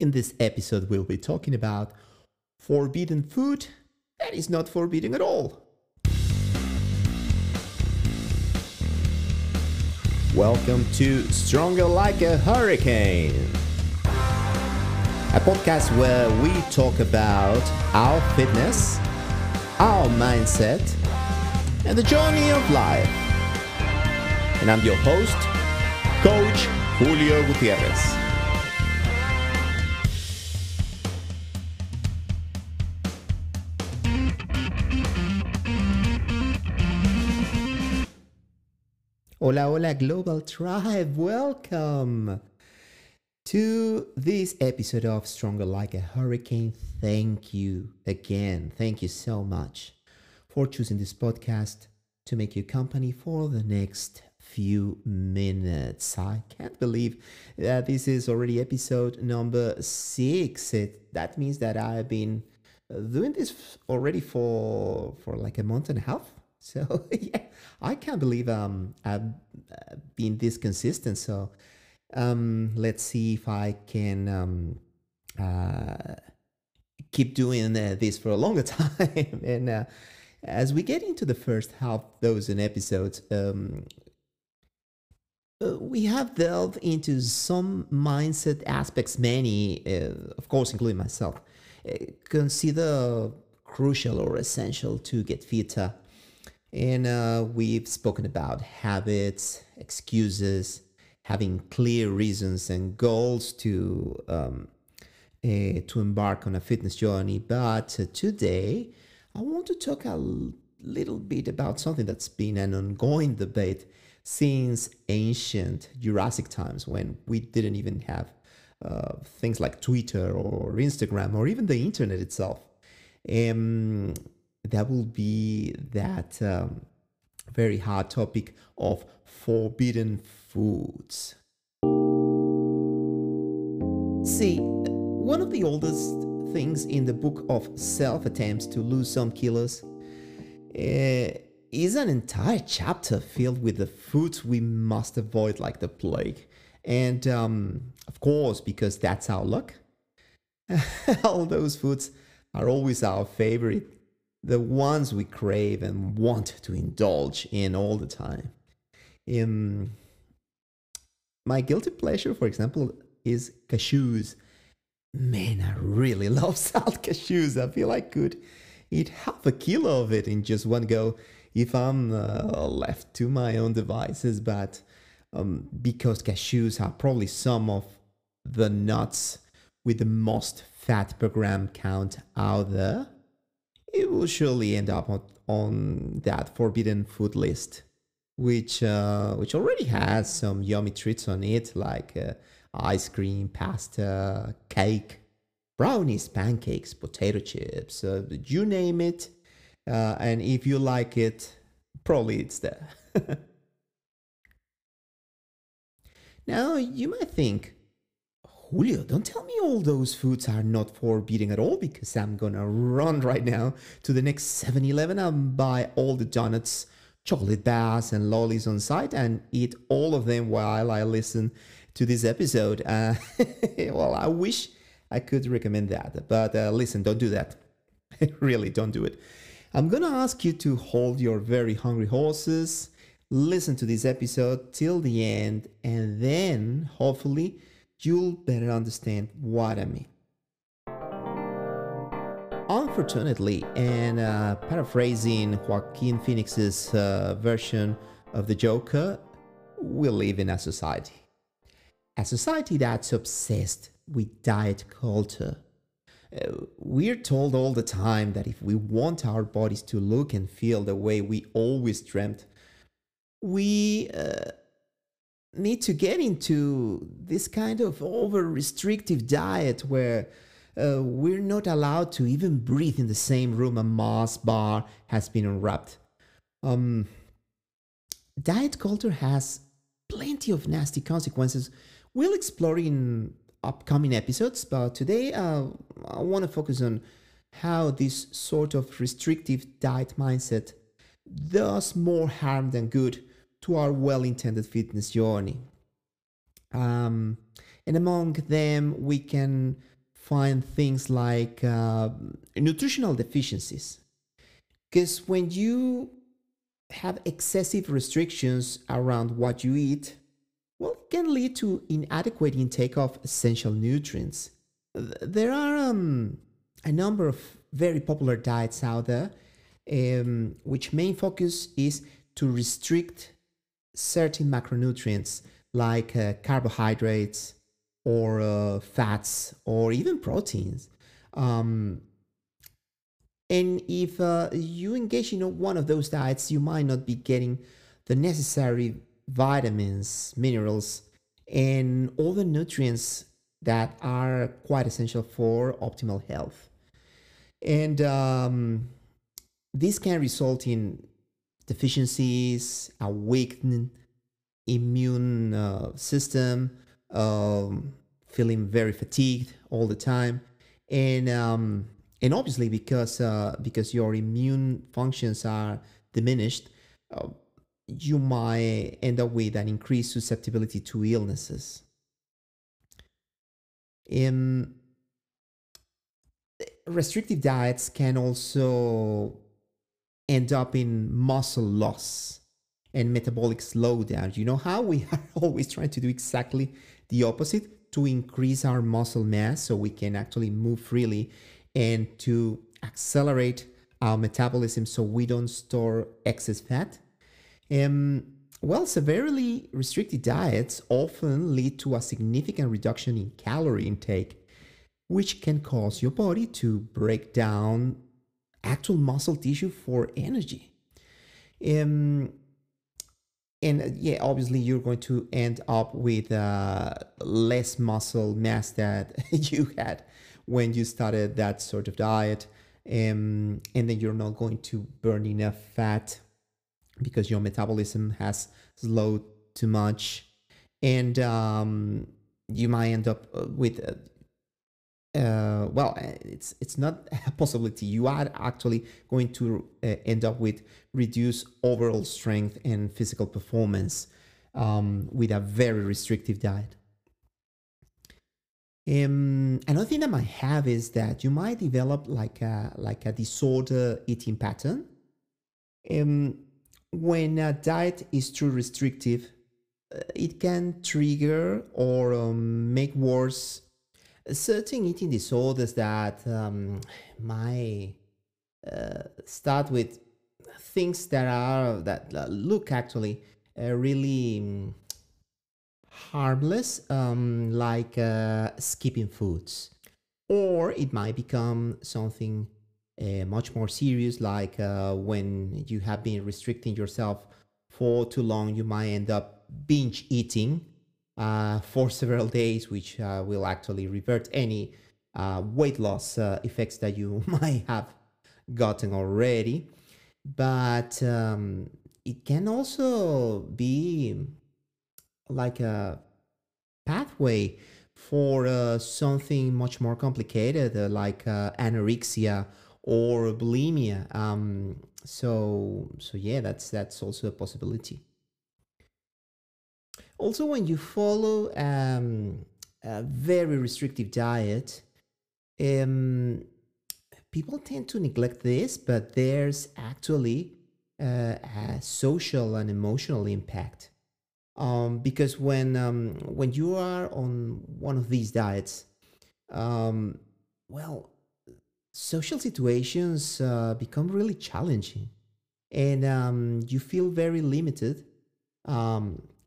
In this episode, we'll be talking about forbidden food that is not forbidden at all. Welcome to Stronger Like a Hurricane, a podcast where we talk about our fitness, our mindset, and the journey of life. And I'm your host, Coach Julio Gutierrez. Hola, hola, Global Tribe. Welcome to this episode of Stronger Like a Hurricane. Thank you again. Thank you so much for choosing this podcast to make your company for the next few minutes. I can't believe that this is already episode number six. It, that means that I've been doing this already for for like a month and a half so yeah, I can't believe um I've uh, been this consistent. So um let's see if I can um uh keep doing uh, this for a longer time. and uh, as we get into the first half dozen episodes, um uh, we have delved into some mindset aspects, many, uh, of course, including myself, consider crucial or essential to get fitter and uh, we've spoken about habits, excuses, having clear reasons and goals to um, uh, to embark on a fitness journey. But uh, today, I want to talk a little bit about something that's been an ongoing debate since ancient Jurassic times, when we didn't even have uh, things like Twitter or Instagram or even the internet itself. Um, that will be that um, very hard topic of forbidden foods. See, one of the oldest things in the book of self attempts to lose some kilos uh, is an entire chapter filled with the foods we must avoid like the plague. And um, of course, because that's our luck, all those foods are always our favorite the ones we crave and want to indulge in all the time. In my guilty pleasure, for example, is cashews. Man, I really love salt cashews. I feel I could eat half a kilo of it in just one go if I'm uh, left to my own devices. But um, because cashews are probably some of the nuts with the most fat per gram count out there, it will surely end up on, on that forbidden food list, which uh, which already has some yummy treats on it, like uh, ice cream, pasta, cake, brownies, pancakes, potato chips, uh, you name it. Uh, and if you like it, probably it's there. now you might think, Julio, don't tell me all those foods are not forbidden at all because I'm gonna run right now to the next 7 Eleven and buy all the donuts, chocolate bars, and lollies on site and eat all of them while I listen to this episode. Uh, well, I wish I could recommend that, but uh, listen, don't do that. really, don't do it. I'm gonna ask you to hold your very hungry horses, listen to this episode till the end, and then hopefully you'll better understand what I mean. Unfortunately, and uh, paraphrasing Joaquin Phoenix's uh, version of the Joker, we live in a society. A society that's obsessed with diet culture. Uh, we're told all the time that if we want our bodies to look and feel the way we always dreamt, we uh, need to get into this kind of over restrictive diet where uh, we're not allowed to even breathe in the same room a Mars bar has been unwrapped. Um, diet culture has plenty of nasty consequences. We'll explore in upcoming episodes, but today uh, I want to focus on how this sort of restrictive diet mindset does more harm than good to our well intended fitness journey. Um, And among them, we can find things like uh, nutritional deficiencies. Because when you have excessive restrictions around what you eat, well, it can lead to inadequate intake of essential nutrients. There are um, a number of very popular diets out there, um, which main focus is to restrict certain macronutrients like uh, carbohydrates or uh, fats or even proteins. Um, and if uh, you engage in one of those diets, you might not be getting the necessary vitamins, minerals, and all the nutrients that are quite essential for optimal health. And um, this can result in deficiencies, a weakened immune uh, system, um, feeling very fatigued all the time, and um, and obviously because uh, because your immune functions are diminished, uh, you might end up with an increased susceptibility to illnesses. In restrictive diets can also end up in muscle loss and metabolic slowdown. You know how we are always trying to do exactly the opposite to increase our muscle mass so we can actually move freely and to accelerate our metabolism so we don't store excess fat. Um, well, severely restricted diets often lead to a significant reduction in calorie intake, which can cause your body to break down actual muscle tissue for energy. Um, and uh, yeah, obviously you're going to end up with uh, less muscle mass that you had when you started that sort of diet. Um, and then you're not going to burn enough fat because your metabolism has slowed too much. And um, you might end up uh, with uh, well, uh, it's it's not a possibility. You are actually going to uh, end up with reduced overall strength and physical performance um, with a very restrictive diet. Um, another thing that might have is that you might develop like a like a disorder eating pattern. Um, when a diet is too restrictive, uh, it can trigger or um, make worse certain eating disorders that um, might uh, start with things that are that look actually uh, really um, harmless, um, like uh, skipping foods, or it might become something uh, much more serious, like uh, when you have been restricting yourself for too long, you might end up binge eating uh, for several days, which uh, will actually revert any uh, weight loss uh, effects that you might have gotten already. But um, it can also be like a pathway for uh, something much more complicated, like anorexia or bulimia. Um, so, so yeah, that's that's also a possibility. Also, when you follow um, a very restrictive diet, um, people tend to neglect this, but there's actually uh, a social and emotional impact. Um, because when um, when you are on one of these diets, um, well, social situations uh, become really challenging, and um, you feel very limited.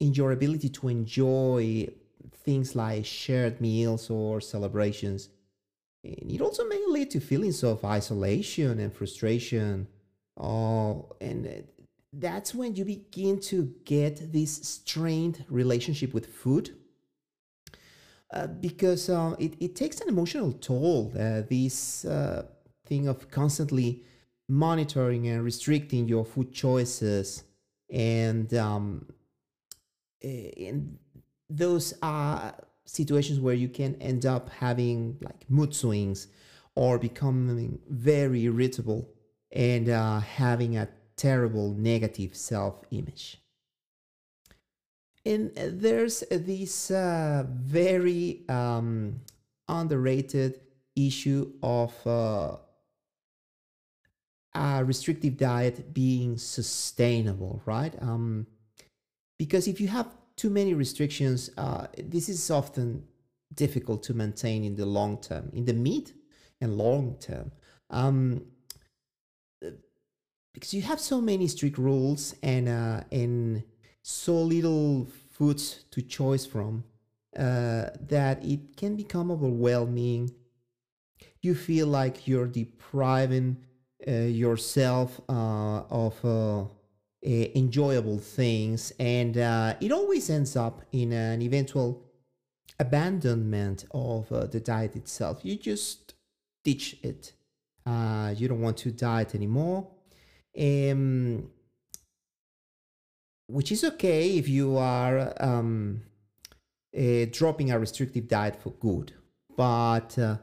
In your ability to enjoy things like shared meals or celebrations. And it also may lead to feelings of isolation and frustration. Oh, and that's when you begin to get this strained relationship with food. Uh, because uh, it, it takes an emotional toll. Uh, this uh, thing of constantly monitoring and restricting your food choices and um, and those are situations where you can end up having like mood swings or becoming very irritable and uh, having a terrible negative self image. and there's this uh, very um, underrated issue of uh, a restrictive diet being sustainable, right? Um, because if you have too many restrictions, uh, this is often difficult to maintain in the long term, in the mid and long term. Um, because you have so many strict rules and uh, and so little foods to choose from uh, that it can become overwhelming. You feel like you're depriving uh, yourself uh, of uh, enjoyable things, and uh, it always ends up in an eventual abandonment of uh, the diet itself. You just ditch it. you don't want to diet anymore um, which is okay if you are um, uh, dropping a restrictive diet for good. But uh,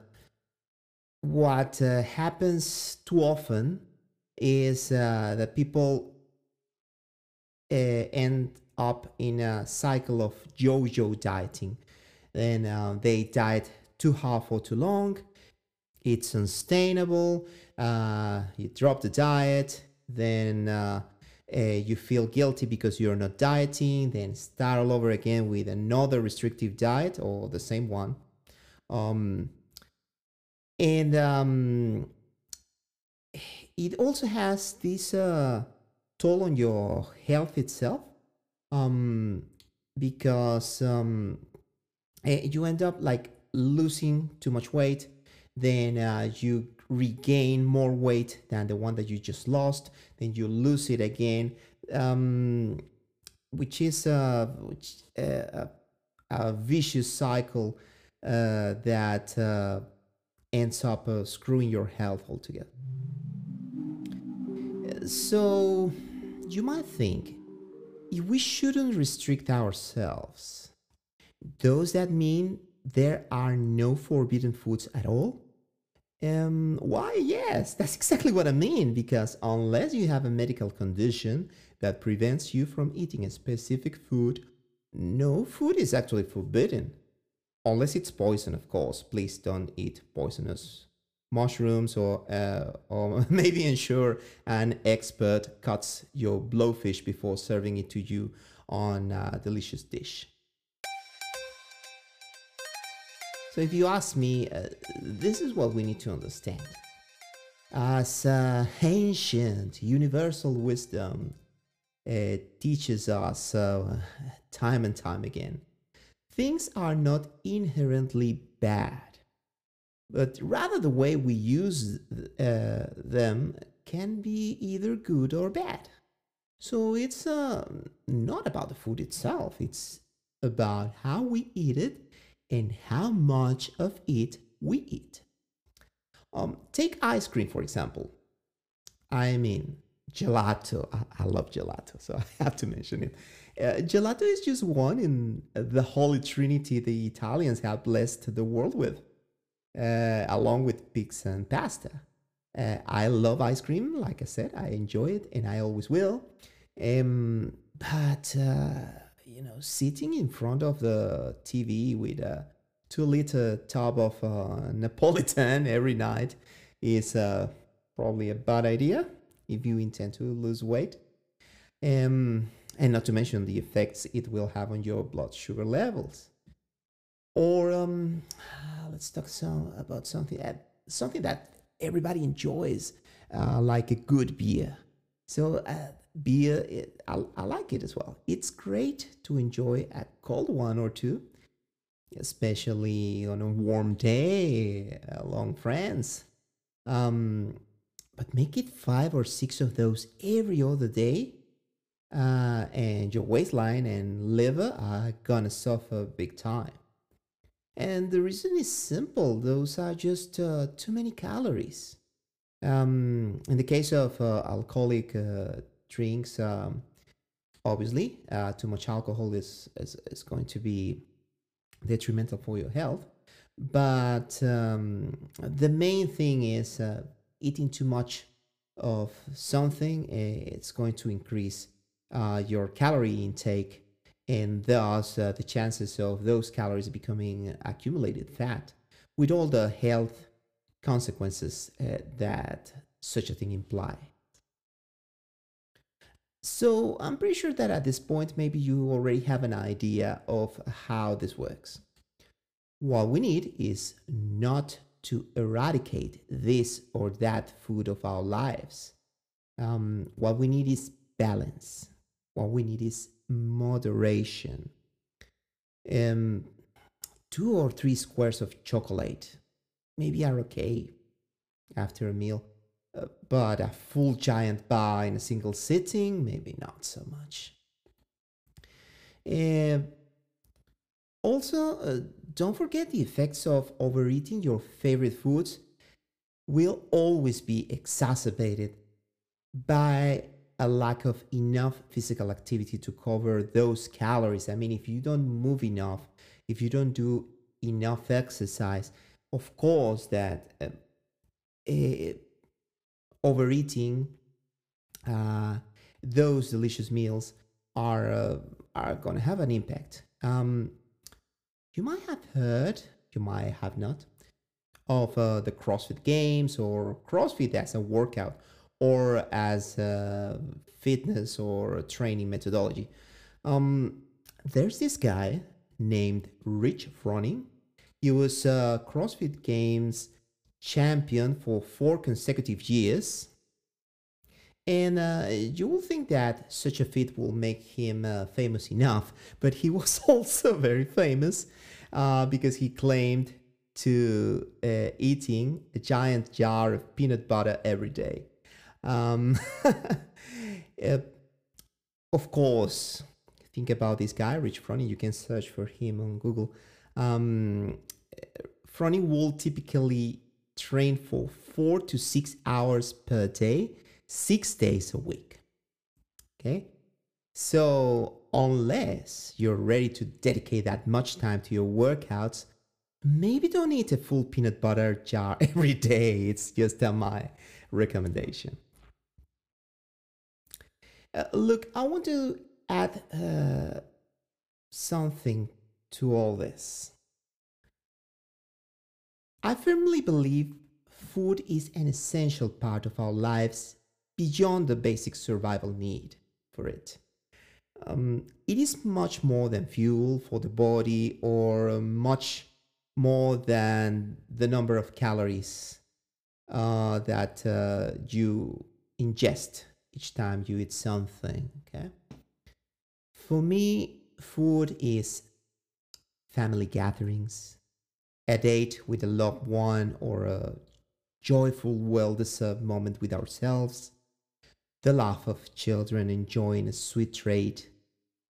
what uh, happens too often is uh, that people uh, end up in a cycle of yo-yo dieting. Then uh, they diet too hard for too long. It's unsustainable. Uh, you drop the diet, then uh, uh, you feel guilty because you're not dieting, then start all over again with another restrictive diet or the same one. Um, and um, it also has this uh, toll on your health itself um, because um, eh, you end up like losing too much weight then uh, you regain more weight than the one that you just lost then you lose it again um, which is a, which, uh, a, vicious cycle uh, that uh, ends up uh, screwing your health altogether. So you might think we shouldn't restrict ourselves does that mean there are no forbidden foods at all? Um, why, yes, that's exactly what I mean. Because unless you have a medical condition that prevents you from eating a specific food, no food is actually forbidden. Unless it's poison, of course. Please don't eat poisonous mushrooms or, uh, or maybe ensure an expert cuts your blowfish before serving it to you on a delicious dish. So if you ask me, uh, this is what we need to understand. As uh, ancient universal wisdom teaches us uh, time and time again, things are not inherently bad, but rather the way we use uh, them can be either good or bad. So it's uh, not about the food itself, it's about how we eat it and how much of it we eat. Um, take ice cream, for example. I mean, gelato. I, I, love gelato, so I have to mention it. Uh, gelato is just one in the holy trinity the Italians have blessed the world with, uh, along with pizza and pasta. Uh, I love ice cream, like I said, I enjoy it and I always will. Um, but uh, you know, sitting in front of the TV with a two liter tub of uh, Napolitan every night is uh, probably a bad idea if you intend to lose weight. Um, and not to mention the effects it will have on your blood sugar levels. Or um, let's talk some, about something that, something that everybody enjoys, uh, like a good beer. So uh, beer, it, I, I like it as well. It's great to enjoy a cold one or two, especially on a warm day along France. Um, but make it five or six of those every other day, uh, and your waistline and liver are gonna suffer big time. And the reason is simple those are just uh, too many calories. Um, in the case of uh, alcoholic uh, drinks, um, obviously, uh, too much alcohol is, is, is going to be detrimental for your health. But um, the main thing is uh, eating too much of something, eh, it's going to increase uh, your calorie intake and thus uh, the chances of those calories becoming accumulated fat with all the health consequences uh, that such a thing imply. So I'm pretty sure that at this point, maybe you already have an idea of how this works. What we need is not to eradicate this or that food of our lives. Um, what we need is balance. What we need is moderation. Um, two or three squares of chocolate maybe are okay after a meal, uh, but a full giant bar in a single sitting, maybe not so much. Uh, also, uh, don't forget the effects of overeating your favorite foods will always be exacerbated by a lack of enough physical activity to cover those calories. I mean, if you don't move enough, if you don't do enough exercise, of course, that uh, uh, overeating uh, those delicious meals are uh, are going to have an impact. Um, you might have heard, you might have not, of uh, the CrossFit Games or CrossFit as a workout or as a fitness or training methodology. Um, there's this guy named Rich Froning. He was a CrossFit Games champion for four consecutive years. And uh, you will think that such a feat will make him uh, famous enough, but he was also very famous uh, because he claimed to uh, eating a giant jar of peanut butter every day. Um, of course, think about this guy, Rich Froning. You can search for him on Google. Um, will typically train for four to six hours per day, six days a week. Okay. So, unless you're ready to dedicate that much time to your workouts, maybe don't eat a full peanut butter jar every day. It's just uh, my recommendation. Uh, look, I want to add uh, something to all this. I firmly believe food is an essential part of our lives beyond the basic survival need for it. Um, it is much more than fuel for the body or much more than the number of calories uh, that uh, you ingest each time you eat something. Okay. For me, food is family gatherings, a date with a loved one, or a joyful, well deserved moment with ourselves, the laugh of children enjoying a sweet treat.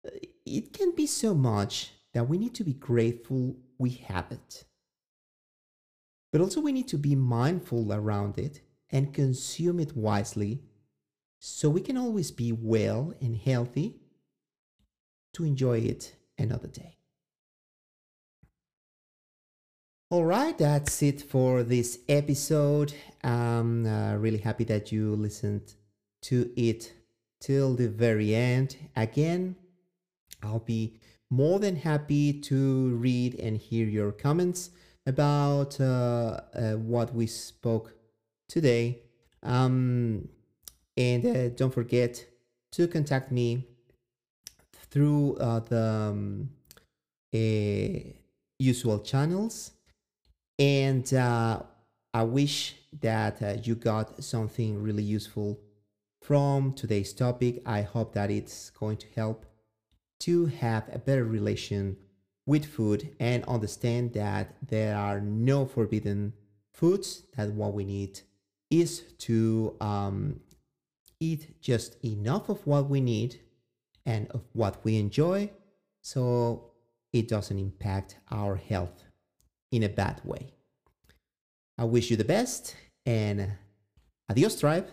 Uh, it can be so much that we need to be grateful we have it. But also, we need to be mindful around it and consume it wisely so we can always be well and healthy to enjoy it another day. All right, that's it for this episode. I'm uh, really happy that you listened to it till the very end. Again, I'll be more than happy to read and hear your comments about uh, uh, what we spoke today. Um, and uh, don't forget to contact me through uh, the um, usual channels and uh, I wish that uh, you got something really useful from today's topic. I hope that it's going to help to have a better relation with food and understand that there are no forbidden foods, that what we need is to um, eat just enough of what we need and of what we enjoy so it doesn't impact our health in a bad way. I wish you the best and adios, tribe.